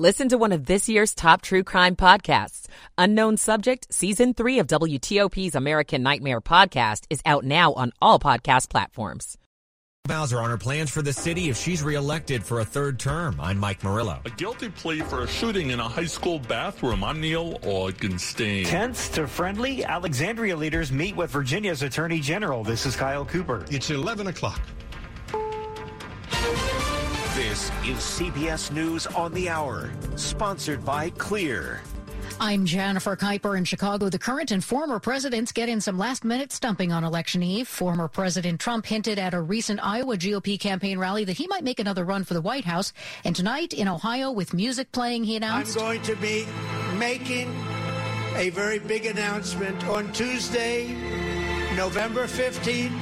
Listen to one of this year's top true crime podcasts. Unknown Subject, Season 3 of WTOP's American Nightmare podcast is out now on all podcast platforms. Bowser on her plans for the city if she's reelected for a third term. I'm Mike Murillo. A guilty plea for a shooting in a high school bathroom. I'm Neil Augenstein. Tense to friendly, Alexandria leaders meet with Virginia's Attorney General. This is Kyle Cooper. It's 11 o'clock. This is CBS News on the Hour, sponsored by Clear. I'm Jennifer Keiper in Chicago. The current and former presidents get in some last minute stumping on election eve. Former President Trump hinted at a recent Iowa GOP campaign rally that he might make another run for the White House. And tonight in Ohio, with music playing, he announced I'm going to be making a very big announcement on Tuesday, November 15th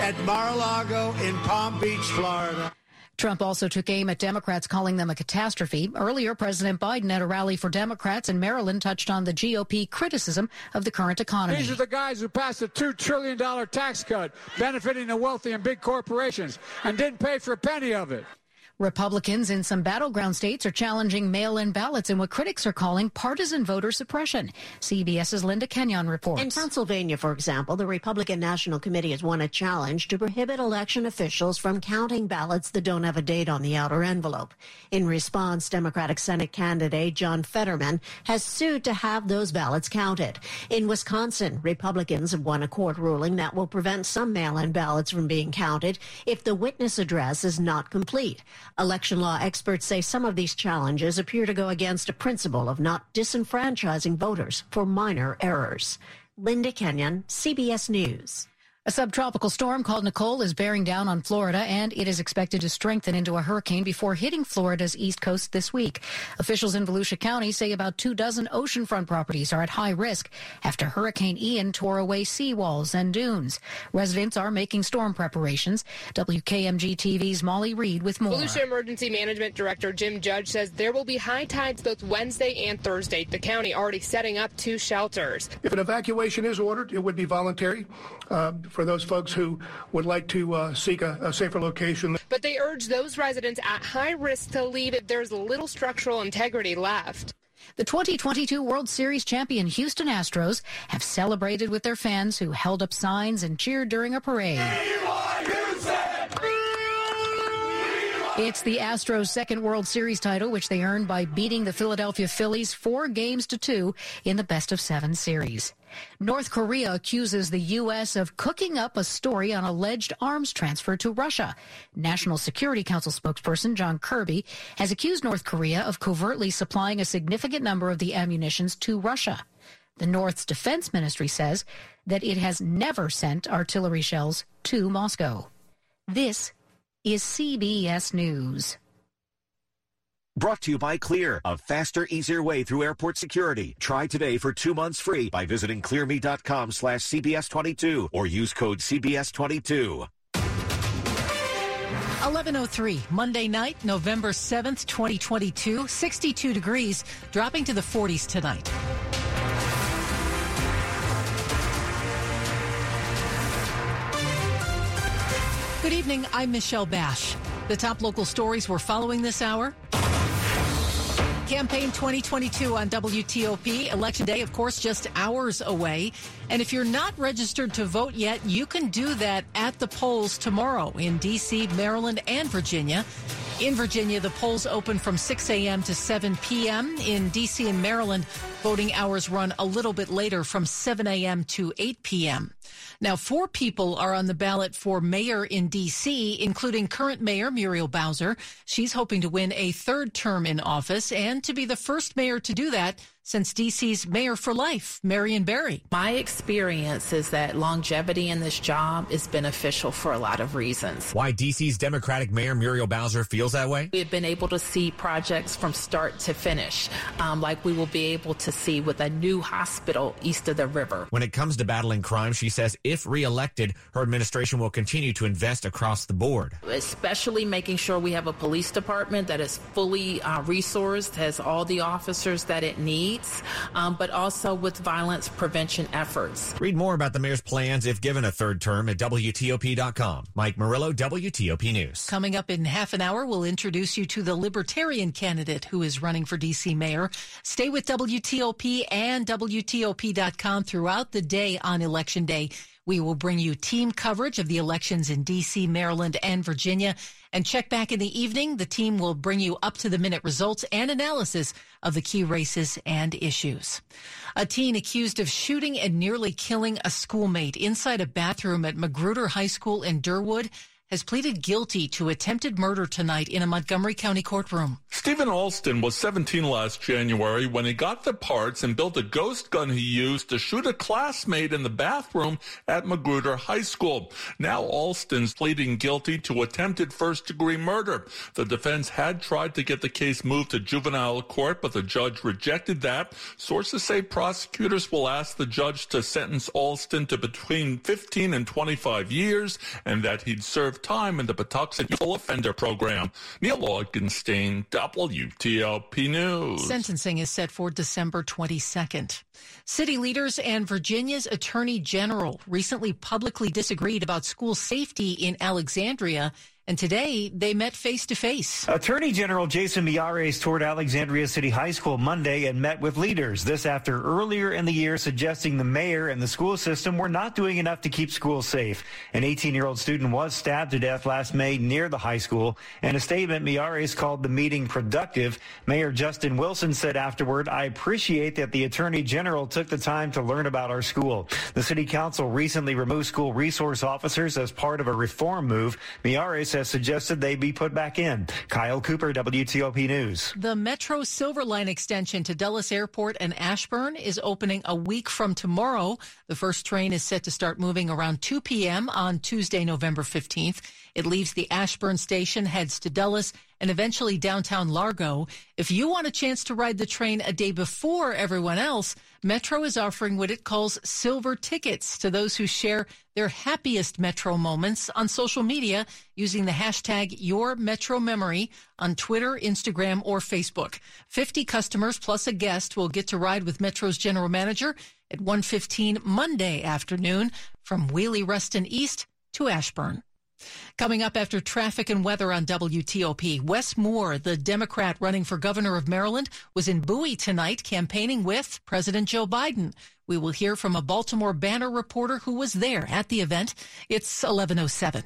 at Mar-a-Lago in Palm Beach, Florida. Trump also took aim at Democrats, calling them a catastrophe. Earlier, President Biden at a rally for Democrats in Maryland touched on the GOP criticism of the current economy. These are the guys who passed a $2 trillion tax cut benefiting the wealthy and big corporations and didn't pay for a penny of it. Republicans in some battleground states are challenging mail in ballots in what critics are calling partisan voter suppression. CBS's Linda Kenyon reports. In Pennsylvania, for example, the Republican National Committee has won a challenge to prohibit election officials from counting ballots that don't have a date on the outer envelope. In response, Democratic Senate candidate John Fetterman has sued to have those ballots counted. In Wisconsin, Republicans have won a court ruling that will prevent some mail in ballots from being counted if the witness address is not complete. Election law experts say some of these challenges appear to go against a principle of not disenfranchising voters for minor errors. Linda Kenyon, CBS News. A subtropical storm called Nicole is bearing down on Florida, and it is expected to strengthen into a hurricane before hitting Florida's east coast this week. Officials in Volusia County say about two dozen oceanfront properties are at high risk after Hurricane Ian tore away seawalls and dunes. Residents are making storm preparations. WKMG TV's Molly Reed with more. Volusia Emergency Management Director Jim Judge says there will be high tides both Wednesday and Thursday. The county already setting up two shelters. If an evacuation is ordered, it would be voluntary. Uh, for those folks who would like to uh, seek a, a, safer location. But they urge those residents at high risk to leave if there's little structural integrity left. The 2022 World Series champion Houston Astros have celebrated with their fans who held up signs and cheered during a parade. It's the Astros' second World Series title, which they earned by beating the Philadelphia Phillies four games to two in the best of seven series. North Korea accuses the U.S. of cooking up a story on alleged arms transfer to Russia. National Security Council spokesperson John Kirby has accused North Korea of covertly supplying a significant number of the ammunitions to Russia. The North's defense ministry says that it has never sent artillery shells to Moscow. This is CBS News. Brought to you by Clear, a faster, easier way through airport security. Try today for two months free by visiting clearme.com slash CBS22 or use code CBS22. 1103, Monday night, November 7th, 2022, 62 degrees, dropping to the 40s tonight. Good evening. I'm Michelle Basch. The top local stories we're following this hour. Campaign 2022 on WTOP. Election day, of course, just hours away. And if you're not registered to vote yet, you can do that at the polls tomorrow in D.C., Maryland, and Virginia. In Virginia, the polls open from 6 a.m. to 7 p.m. In D.C. and Maryland, voting hours run a little bit later from 7 a.m. to 8 p.m. Now, four people are on the ballot for mayor in D.C., including current mayor Muriel Bowser. She's hoping to win a third term in office and to be the first mayor to do that since DC's mayor for life, Marion Barry. My experience is that longevity in this job is beneficial for a lot of reasons. Why DC's Democratic Mayor Muriel Bowser feels that way? We have been able to see projects from start to finish, um, like we will be able to see with a new hospital east of the river. When it comes to battling crime, she says if reelected, her administration will continue to invest across the board. Especially making sure we have a police department that is fully uh, resourced, has all the officers that it needs rates, um, but also with violence prevention efforts. Read more about the mayor's plans if given a third term at WTOP.com. Mike Murillo, WTOP News. Coming up in half an hour, we'll introduce you to the Libertarian candidate who is running for D.C. mayor. Stay with WTOP and WTOP.com throughout the day on Election Day. We will bring you team coverage of the elections in D.C., Maryland, and Virginia. And check back in the evening. The team will bring you up to the minute results and analysis of the key races and issues. A teen accused of shooting and nearly killing a schoolmate inside a bathroom at Magruder High School in Derwood has pleaded guilty to attempted murder tonight in a Montgomery County courtroom. Stephen Alston was 17 last January when he got the parts and built a ghost gun he used to shoot a classmate in the bathroom at Magruder High School. Now Alston's pleading guilty to attempted first degree murder. The defense had tried to get the case moved to juvenile court, but the judge rejected that. Sources say prosecutors will ask the judge to sentence Alston to between 15 and 25 years and that he'd serve time in the Patuxent Youthful Offender Program. Neil Augenstein, WTOP News. Sentencing is set for December 22nd. City leaders and Virginia's Attorney General recently publicly disagreed about school safety in Alexandria and today they met face to face. Attorney General Jason Miyares toured Alexandria City High School Monday and met with leaders. This after earlier in the year suggesting the mayor and the school system were not doing enough to keep schools safe. An 18 year old student was stabbed to death last May near the high school. In a statement, Miyares called the meeting productive. Mayor Justin Wilson said afterward, I appreciate that the Attorney General took the time to learn about our school. The City Council recently removed school resource officers as part of a reform move. Miyares has suggested they be put back in. Kyle Cooper, WTOP News. The Metro Silver Line extension to Dulles Airport and Ashburn is opening a week from tomorrow. The first train is set to start moving around 2 p.m. on Tuesday, November 15th. It leaves the Ashburn station, heads to Dulles, and eventually downtown Largo. If you want a chance to ride the train a day before everyone else, Metro is offering what it calls silver tickets to those who share their happiest Metro moments on social media using the hashtag Your Metro Memory on Twitter, Instagram, or Facebook. 50 customers plus a guest will get to ride with Metro's general manager at 1:15 Monday afternoon from Wiehle-Reston East to Ashburn. Coming up after traffic and weather on WTOP, Wes Moore, the Democrat running for governor of Maryland, was in Bowie tonight campaigning with President Joe Biden. We will hear from a Baltimore Banner reporter who was there at the event. It's 1107.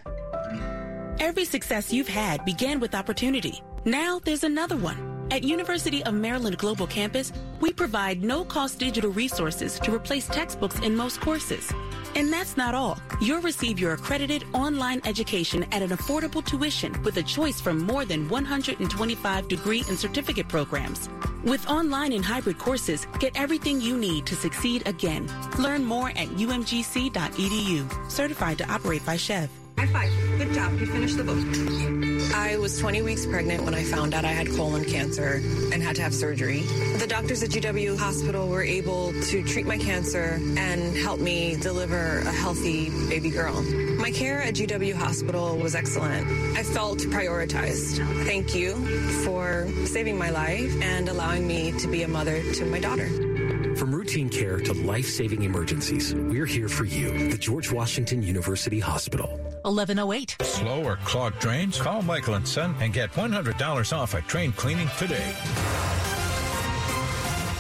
Every success you've had began with opportunity. Now there's another one. At University of Maryland Global Campus, we provide no-cost digital resources to replace textbooks in most courses. And that's not all. You'll receive your accredited online education at an affordable tuition with a choice from more than 125 degree and certificate programs. With online and hybrid courses, get everything you need to succeed again. Learn more at umgc.edu. Certified to operate by SCHEV. High five. Good job. You finished the book. I was 20 weeks pregnant when I found out I had colon cancer and had to have surgery. The doctors at GW Hospital were able to treat my cancer and help me deliver a healthy baby girl. My care at GW Hospital was excellent. I felt prioritized. Thank you for saving my life and allowing me to be a mother to my daughter. From routine care to life saving emergencies, we're here for you. The George Washington University Hospital. 1108. Slow or clogged drains? Call Michael and Son and get $100 off a train cleaning today.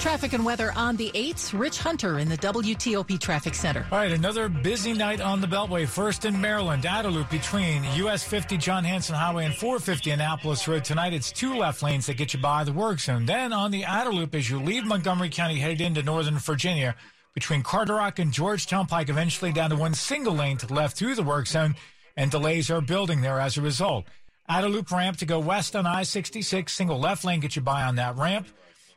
Traffic and weather on the 8th. Rich Hunter in the WTOP Traffic Center. All right, another busy night on the Beltway. First in Maryland, Loop between US 50 John Hanson Highway and 450 Annapolis Road. Tonight, it's two left lanes that get you by the work zone. Then on the Loop, as you leave Montgomery County headed into Northern Virginia, between Carderock and Georgetown Pike, eventually down to one single lane to the left through the work zone, and delays are building there as a result. Loop ramp to go west on I-66, single left lane get you by on that ramp.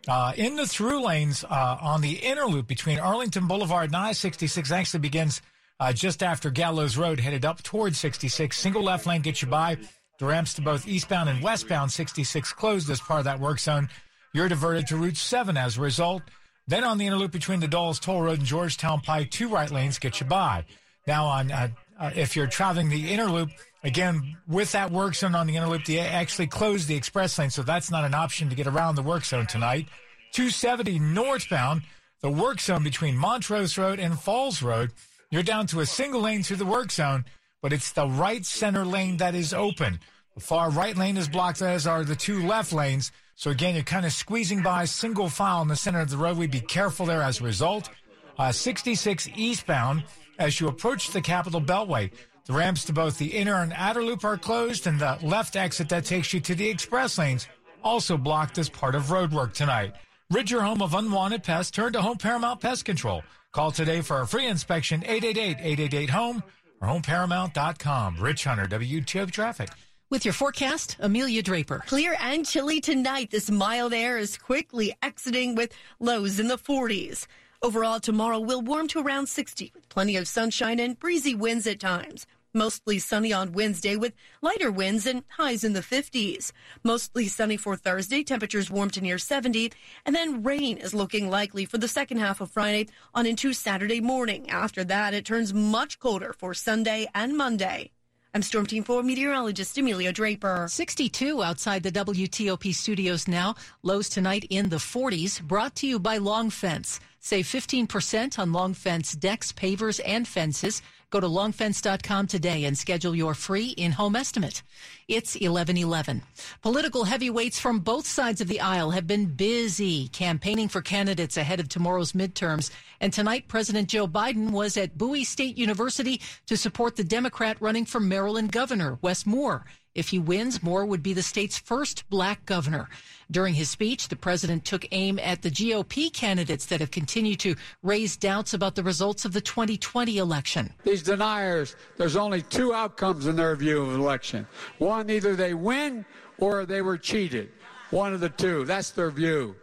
Uh, in the through lanes uh, on the inner loop between Arlington Boulevard and I-66 actually begins uh, just after Gallows Road, headed up towards 66. Single left lane gets you by. The ramps to both eastbound and westbound 66 closed as part of that work zone. You're diverted to Route 7 as a result. Then on the inner loop between the Dulles Toll Road and Georgetown Pike, two right lanes get you by. Now on uh, if you're traveling the inner loop, again, with that work zone on the inner loop, they actually closed the express lane, so that's not an option to get around the work zone tonight. 270 northbound, the work zone between Montrose Road and Falls Road. You're down to a single lane through the work zone, but it's the right center lane that is open. The far right lane is blocked, as are the two left lanes. So again, you're kind of squeezing by single file in the center of the roadway. Be careful there as a result. Uh, 66 eastbound as you approach the Capitol Beltway. The ramps to both the inner and outer loop are closed, and the left exit that takes you to the express lanes also blocked as part of roadwork tonight. Rid your home of unwanted pests. Turn to Home Paramount Pest Control. Call today for a free inspection, 888-888-HOME or homeparamount.com. Rich Hunter, WTO Traffic. With your forecast, Amelia Draper. Clear and chilly tonight. This mild air is quickly exiting with lows in the 40s. Overall, tomorrow will warm to around 60 with plenty of sunshine and breezy winds at times. Mostly sunny on Wednesday with lighter winds and highs in the 50s. Mostly sunny for Thursday, temperatures warm to near 70. And then rain is looking likely for the second half of Friday on into Saturday morning. After that, it turns much colder for Sunday and Monday. I'm Storm Team 4 meteorologist Amelia Draper. 62 outside the WTOP studios now. Lows tonight in the 40s. Brought to you by Long Fence. Save 15% on Long Fence decks, pavers, and fences. Go to longfence.com today and schedule your free in-home estimate. It's 1111. Political heavyweights from both sides of the aisle have been busy campaigning for candidates ahead of tomorrow's midterms. And tonight, President Joe Biden was at Bowie State University to support the Democrat running for Maryland governor, Wes Moore. If he wins, Moore would be the state's first black governor. During his speech, the president took aim at the GOP candidates that have continued to raise doubts about the results of the 2020 election. These deniers, there's only two outcomes in their view of election. One, either they win or they were cheated. One of the two. That's their view.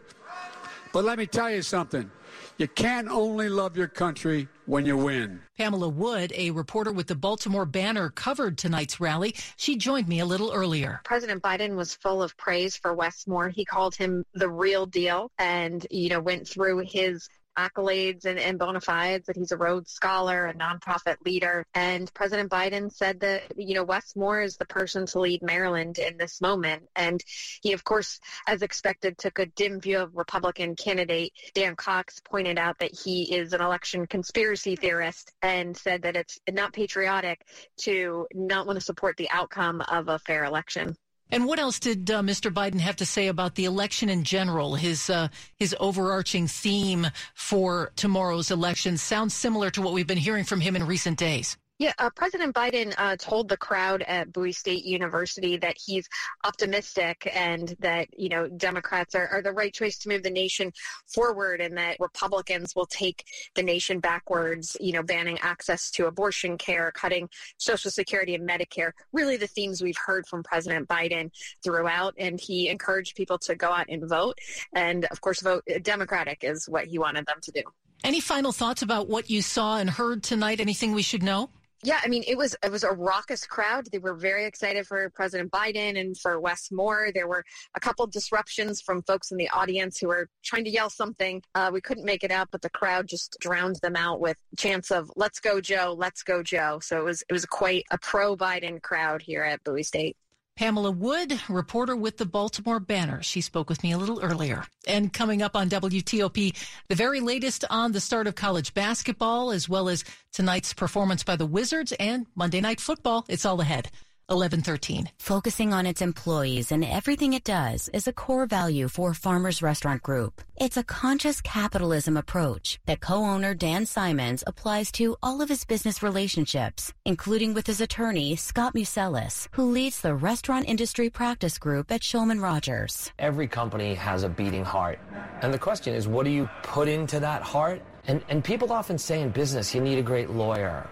But let me tell you something. You can't only love your country when you win. Pamela Wood, a reporter with the Baltimore Banner, covered tonight's rally. She joined me a little earlier. President Biden was full of praise for Wes Moore. He called him the real deal and, you know, went through his accolades and, and bona fides that he's a Rhodes Scholar, a nonprofit leader. And President Biden said that, you know, Wes Moore is the person to lead Maryland in this moment. And he, of course, as expected, took a dim view of Republican candidate Dan Cox, pointed out that he is an election conspiracy theorist and said that it's not patriotic to not want to support the outcome of a fair election. And what else did uh, Mr. Biden have to say about the election in general? His uh, his overarching theme for tomorrow's election sounds similar to what we've been hearing from him in recent days. Yeah, uh, President Biden uh, told the crowd at Bowie State University that he's optimistic and that, you know, Democrats are, are the right choice to move the nation forward and that Republicans will take the nation backwards, you know, banning access to abortion care, cutting Social Security and Medicare, really the themes we've heard from President Biden throughout. And he encouraged people to go out and vote. And of course, vote Democratic is what he wanted them to do. Any final thoughts about what you saw and heard tonight? Anything we should know? Yeah, I mean, it was it was a raucous crowd. They were very excited for President Biden and for Wes Moore. There were a couple disruptions from folks in the audience who were trying to yell something. Uh, we couldn't make it out, but the crowd just drowned them out with chants of "Let's go, Joe! Let's go, Joe!" So it was it was quite a pro Biden crowd here at Bowie State. Pamela Wood, reporter with the Baltimore Banner. She spoke with me a little earlier. And coming up on WTOP, the very latest on the start of college basketball, as well as tonight's performance by the Wizards and Monday Night Football. It's all ahead. 1113. Focusing on its employees and everything it does is a core value for Farmers Restaurant Group. It's a conscious capitalism approach that co-owner Dan Simons applies to all of his business relationships, including with his attorney, Scott Museles, who leads the restaurant industry practice group at Shulman Rogers. Every company has a beating heart. And the question is, what do you put into that heart? And, and people often say in business, you need a great lawyer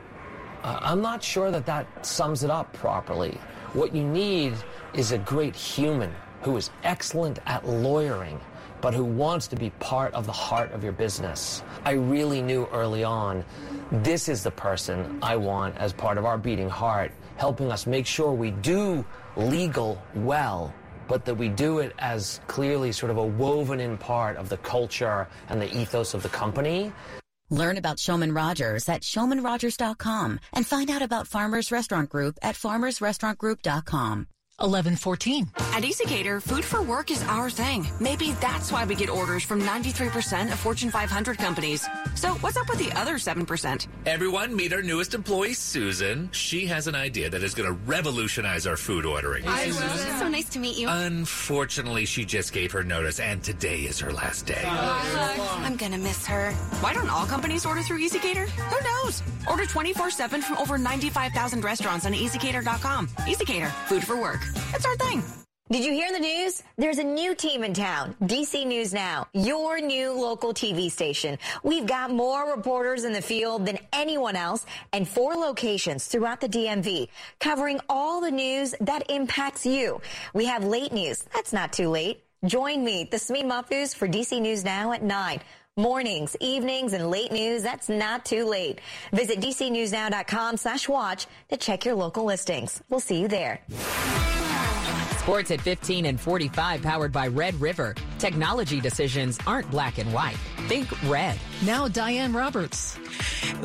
uh, I'm not sure that that sums it up properly. What you need is a great human who is excellent at lawyering, but who wants to be part of the heart of your business. I really knew early on this is the person I want as part of our beating heart, helping us make sure we do legal well but that we do it as clearly sort of a woven in part of the culture and the ethos of the company. Learn about Shulman Rogers at shulmanrogers.com and find out about Farmers Restaurant Group at farmersrestaurantgroup.com. 1114. At ezCater, food for work is our thing. Maybe that's why we get orders from 93% of Fortune 500 companies. So what's up with the other 7%? Everyone, meet our newest employee, Susan. She has an idea that is going to revolutionize our food ordering. Hi, Susan. So nice to meet you. Unfortunately, she just gave her notice, and today is her last day. I'm gonna miss her. Why don't all companies order through ezCater? Who knows? Order 24-7 from over 95,000 restaurants on ezCater.com. ezCater, food for work. It's our thing. Did you hear the news? There's a new team in town. DC News Now, your new local TV station. We've got more reporters in the field than anyone else and four locations throughout the DMV covering all the news that impacts you. We have late news. That's not too late. Join me, the Smee Mafus for DC News Now at 9. Mornings, evenings, and late news, that's not too late. Visit dcnewsnow.com slash watch to check your local listings. We'll see you there. Sports at 15 and 45 powered by Red River. Technology decisions aren't black and white. Think red. Now Diane Roberts.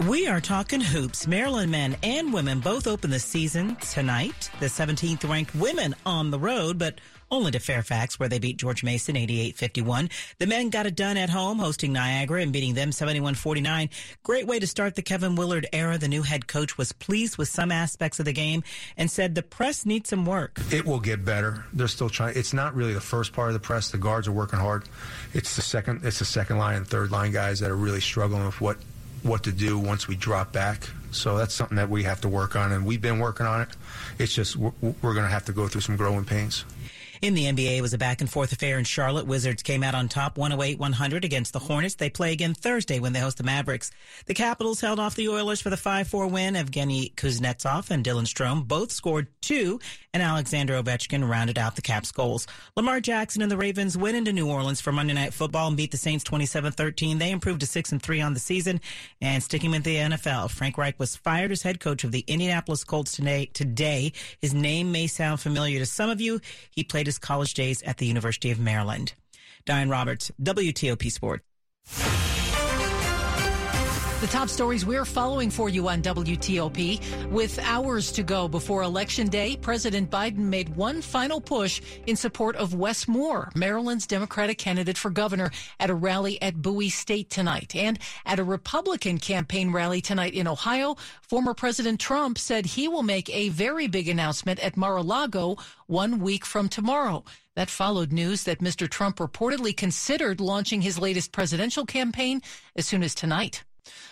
We are talking hoops. Maryland men and women both open the season tonight. The 17th ranked women on the road, but only to Fairfax, where they beat George Mason 88-51. The men got it done at home, hosting Niagara and beating them 71-49. Great way to start the Kevin Willard era. The new head coach was pleased with some aspects of the game and said the press needs some work. It will get better. They're still trying. It's not really the first part of the press. The guards are working hard. It's the second. It's the second line and third line guys that are really struggling with what what to do once we drop back. So that's something that we have to work on, and we've been working on it. It's just we're, we're going to have to go through some growing pains. In the NBA, it was a back and forth affair in Charlotte. Wizards came out on top 108-100 against the Hornets. They play again Thursday when they host the Mavericks. The Capitals held off the Oilers for the 5-4 win. Evgeny Kuznetsov and Dylan Strome both scored two, and Alexander Ovechkin rounded out the Caps goals. Lamar Jackson and the Ravens went into New Orleans for Monday Night Football and beat the Saints 27-13. They improved to 6 and 3 on the season. And sticking with the NFL, Frank Reich was fired as head coach of the Indianapolis Colts today. Today, his name may sound familiar to some of you. He played his college days at the University of Maryland. Diane Roberts, WTOP Sport. The top stories we're following for you on WTOP. With hours to go before Election Day, President Biden made one final push in support of Wes Moore, Maryland's Democratic candidate for governor, at a rally at Bowie State tonight. And at a Republican campaign rally tonight in Ohio, former President Trump said he will make a very big announcement at Mar-a-Lago one week from tomorrow. That followed news that Mr. Trump reportedly considered launching his latest presidential campaign as soon as tonight.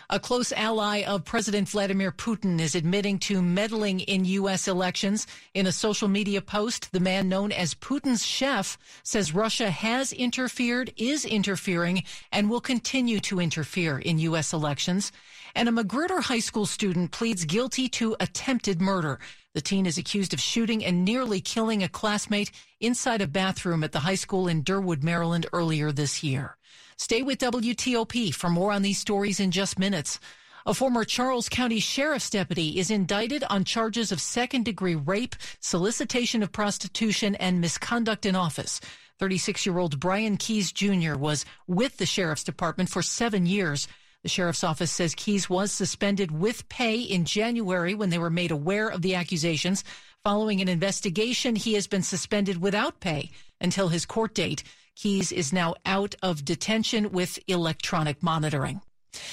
A close ally of President Vladimir Putin is admitting to meddling in U.S. elections. In a social media post, the man known as Putin's chef says Russia has interfered, is interfering, and will continue to interfere in U.S. elections. And a Magruder High School student pleads guilty to attempted murder. The teen is accused of shooting and nearly killing a classmate inside a bathroom at the high school in Derwood, Maryland earlier this year. Stay with WTOP for more on these stories in just minutes. A former Charles County Sheriff's deputy is indicted on charges of second degree rape, solicitation of prostitution, and misconduct in office. 36 year old Brian Keys Jr. was with the Sheriff's Department for seven years. The Sheriff's Office says Keys was suspended with pay in January when they were made aware of the accusations. Following an investigation, he has been suspended without pay until his court date. Keys is now out of detention with electronic monitoring.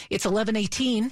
It's 1118.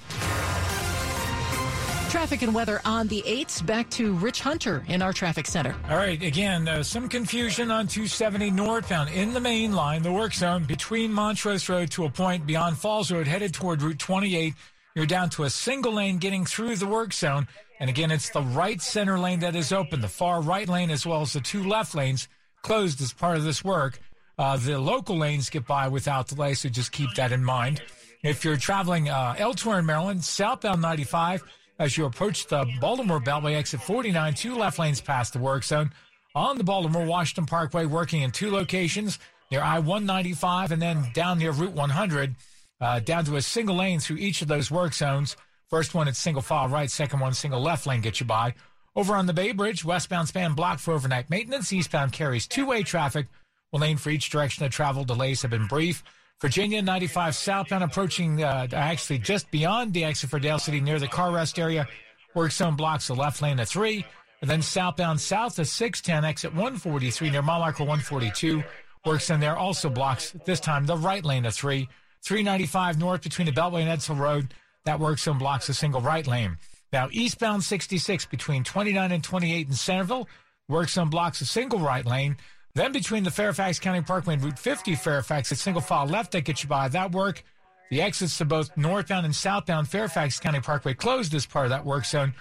Traffic and weather on the 8s. Back to Rich Hunter in our traffic center. All right. Again, uh, some confusion on 270 northbound in the main line, the work zone between Montrose Road to a point beyond Falls Road, headed toward Route 28. You're down to a single lane getting through the work zone. And again, it's the right center lane that is open. The far right lane, as well as the two left lanes, closed as part of this work. Uh, the local lanes get by without delay, so just keep that in mind. If you're traveling uh, elsewhere in Maryland, southbound 95, as you approach the Baltimore Beltway exit 49, two left lanes past the work zone. On the Baltimore Washington Parkway, working in two locations near I 195 and then down near Route 100, uh, down to a single lane through each of those work zones. First one, it's single file right. Second one, single left lane get you by. Over on the Bay Bridge, westbound span blocked for overnight maintenance. Eastbound carries two way traffic. One lane for each direction of travel. Delays have been brief. Virginia 95 southbound approaching uh, actually just beyond the exit for Dale City near the car rest area. Work zone blocks the left lane at three. And then southbound south of 610, exit 143 near mile marker 142. Works in there also blocks, this time, the right lane of 3. 395 north between the Beltway and Edsall Road. That works and blocks a single right lane. Now, eastbound 66 between 29 and 28 in Centreville works on blocks a single right lane. Then between the Fairfax County Parkway and Route 50 Fairfax, a single file left that gets you by that work. The exits to both northbound and southbound Fairfax County Parkway closed as part of that work zone.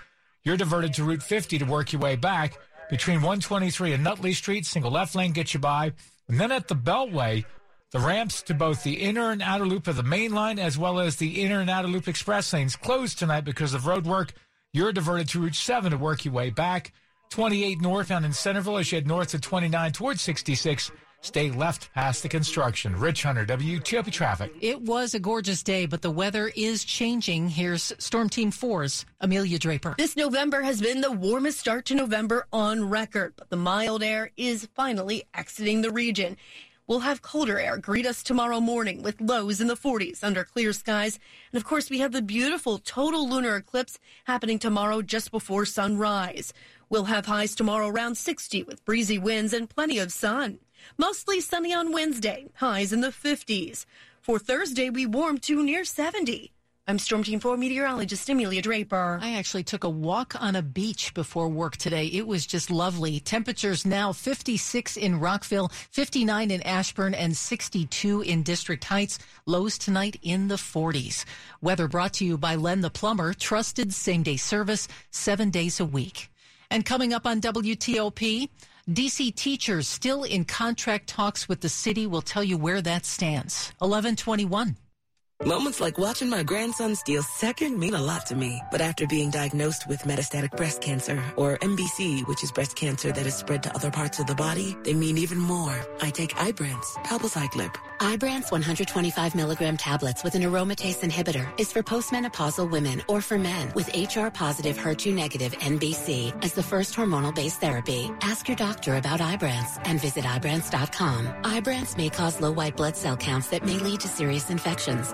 You're diverted to Route 50 to work your way back. Between 123 and Nutley Street, single left lane gets you by. And then at the Beltway, the ramps to both the inner and outer loop of the main line, as well as the inner and outer loop express lanes, closed tonight because of road work. You're diverted to Route 7 to work your way back. 28 northbound in Centreville as you head north to 29 towards 66. Stay left past the construction. Rich Hunter, WTOP Traffic. It was a gorgeous day, but the weather is changing. Here's Storm Team 4's Amelia Draper. This November has been the warmest start to November on record, but the mild air is finally exiting the region. We'll have colder air greet us tomorrow morning with lows in the 40s under clear skies. And of course, we have the beautiful total lunar eclipse happening tomorrow just before sunrise. We'll have highs tomorrow around 60 with breezy winds and plenty of sun. Mostly sunny on Wednesday, highs in the 50s. For Thursday, we warm to near 70. I'm Storm Team 4 meteorologist Amelia Draper. I actually took a walk on a beach before work today. It was just lovely. Temperatures now 56 in Rockville, 59 in Ashburn, and 62 in District Heights. Lows tonight in the 40s. Weather brought to you by Len the Plumber, trusted same day service, seven days a week. And coming up on WTOP, DC teachers still in contract talks with the city will tell you where that stands. 1121. Moments like watching my grandson steal second mean a lot to me. But after being diagnosed with metastatic breast cancer, or MBC, which is breast cancer that is spread to other parts of the body, they mean even more. I take Ibrance, palbociclib. Ibrance 125 milligram tablets with an aromatase inhibitor is for postmenopausal women or for men with HR positive HER2 negative MBC as the first hormonal based therapy. Ask your doctor about Ibrance and visit Ibrance.com. Ibrance may cause low white blood cell counts that may lead to serious infections.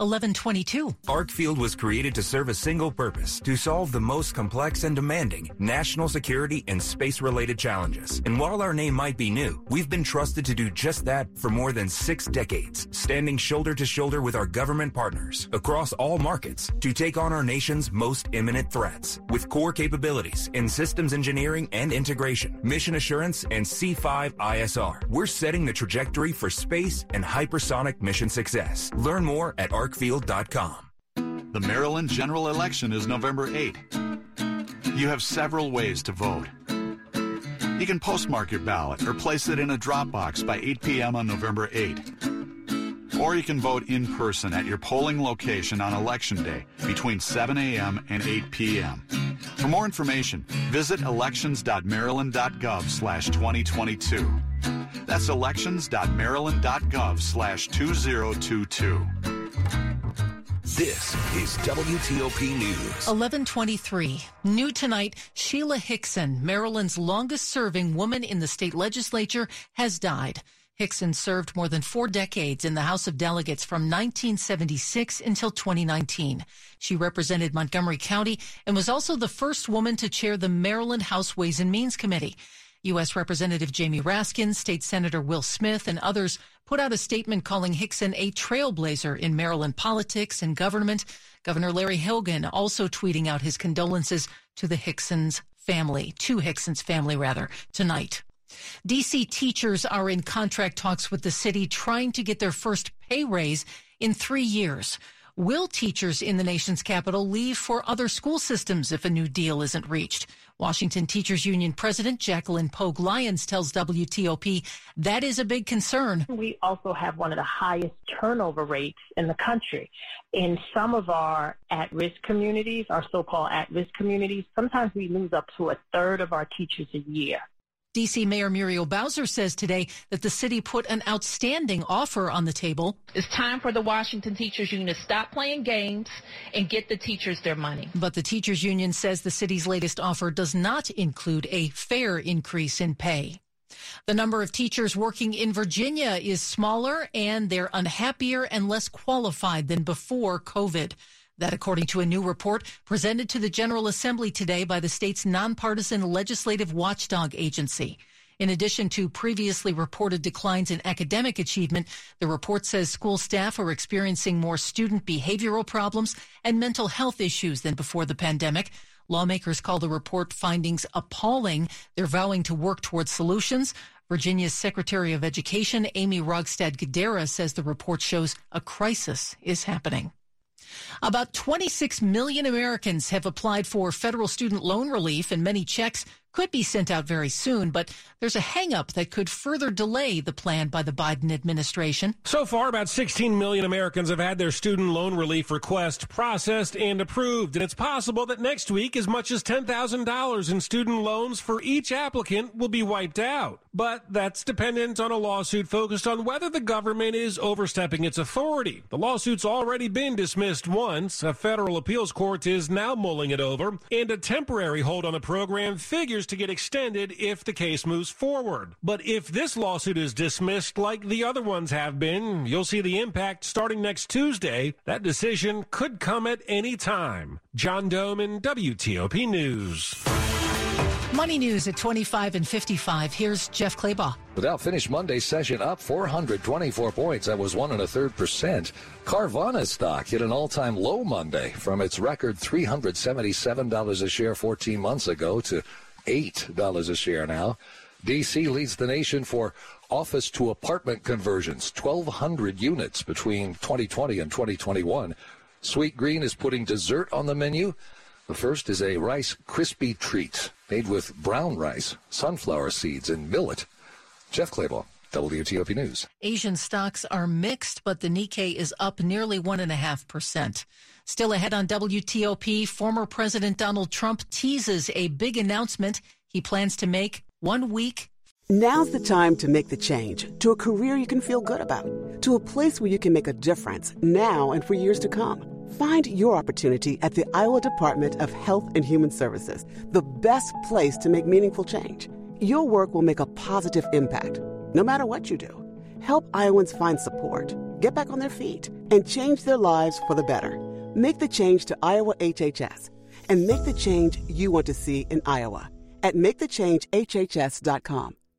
1122. ArcField was created to serve a single purpose to solve the most complex and demanding national security and space related challenges. And while our name might be new, we've been trusted to do just that for more than six decades, standing shoulder to shoulder with our government partners across all markets to take on our nation's most imminent threats. With core capabilities in systems engineering and integration, mission assurance, and C5 ISR, we're setting the trajectory for space and hypersonic mission success. Learn more at the Maryland general election is November 8. You have several ways to vote. You can postmark your ballot or place it in a drop box by 8 p.m. on November 8. Or you can vote in person at your polling location on Election Day between 7 a.m. and 8 p.m. For more information, visit elections.maryland.gov slash 2022. That's elections.maryland.gov slash 2022. This is WTOP News. 1123. New tonight, Sheila Hixson, Maryland's longest serving woman in the state legislature, has died. Hixson served more than four decades in the House of Delegates from 1976 until 2019. She represented Montgomery County and was also the first woman to chair the Maryland House Ways and Means Committee. U.S. Representative Jamie Raskin, State Senator Will Smith, and others put out a statement calling Hixson a trailblazer in Maryland politics and government. Governor Larry Hogan also tweeting out his condolences to the Hixson's family, to Hixson's family rather, tonight. DC teachers are in contract talks with the city trying to get their first pay raise in three years. Will teachers in the nation's capital leave for other school systems if a new deal isn't reached? Washington Teachers Union President Jacqueline Pogue Lyons tells WTOP that is a big concern. We also have one of the highest turnover rates in the country. In some of our at risk communities, our so called at risk communities, sometimes we lose up to a third of our teachers a year. DC Mayor Muriel Bowser says today that the city put an outstanding offer on the table. It's time for the Washington Teachers Union to stop playing games and get the teachers their money. But the Teachers Union says the city's latest offer does not include a fair increase in pay. The number of teachers working in Virginia is smaller and they're unhappier and less qualified than before COVID. That, according to a new report presented to the General Assembly today by the state's nonpartisan legislative watchdog agency. In addition to previously reported declines in academic achievement, the report says school staff are experiencing more student behavioral problems and mental health issues than before the pandemic. Lawmakers call the report findings appalling. They're vowing to work towards solutions. Virginia's Secretary of Education, Aimee Rogstad Guidera, says the report shows a crisis is happening. About 26 million Americans have applied for federal student loan relief, and many checks could be sent out very soon, but there's a hangup that could further delay the plan by the Biden administration. So far, about 16 million Americans have had their student loan relief request processed and approved, and it's possible that next week as much as $10,000 in student loans for each applicant will be wiped out. But that's dependent on a lawsuit focused on whether the government is overstepping its authority. The lawsuit's already been dismissed once. A federal appeals court is now mulling it over, and a temporary hold on the program figures to get extended if the case moves forward. But if this lawsuit is dismissed like the other ones have been, you'll see the impact starting next Tuesday. That decision could come at any time. John Domen WTOP News. Money news at 25 and 55. Here's Jeff Clabaugh. The Dow finished Monday's session up 424 points. That was one and a third percent. Carvana stock hit an all-time low Monday from its record $377 a share 14 months ago to $8 a share now. DC leads the nation for office to apartment conversions, 1,200 units between 2020 and 2021. Sweetgreen is putting dessert on the menu. The first is a Rice Krispie treat made with brown rice, sunflower seeds, and millet. Jeff Clabaugh, WTOP News. Asian stocks are mixed, but the Nikkei is up nearly 1.5%. Still ahead on WTOP, former President Donald Trump teases a big announcement he plans to make one week. Now's the time to make the change to a career you can feel good about, to a place where you can make a difference now and for years to come. Find your opportunity at the Iowa Department of Health and Human Services, the best place to make meaningful change. Your work will make a positive impact, no matter what you do. Help Iowans find support, get back on their feet, and change their lives for the better. Make the change to Iowa HHS and make the change you want to see in Iowa at makethechangehhs.com.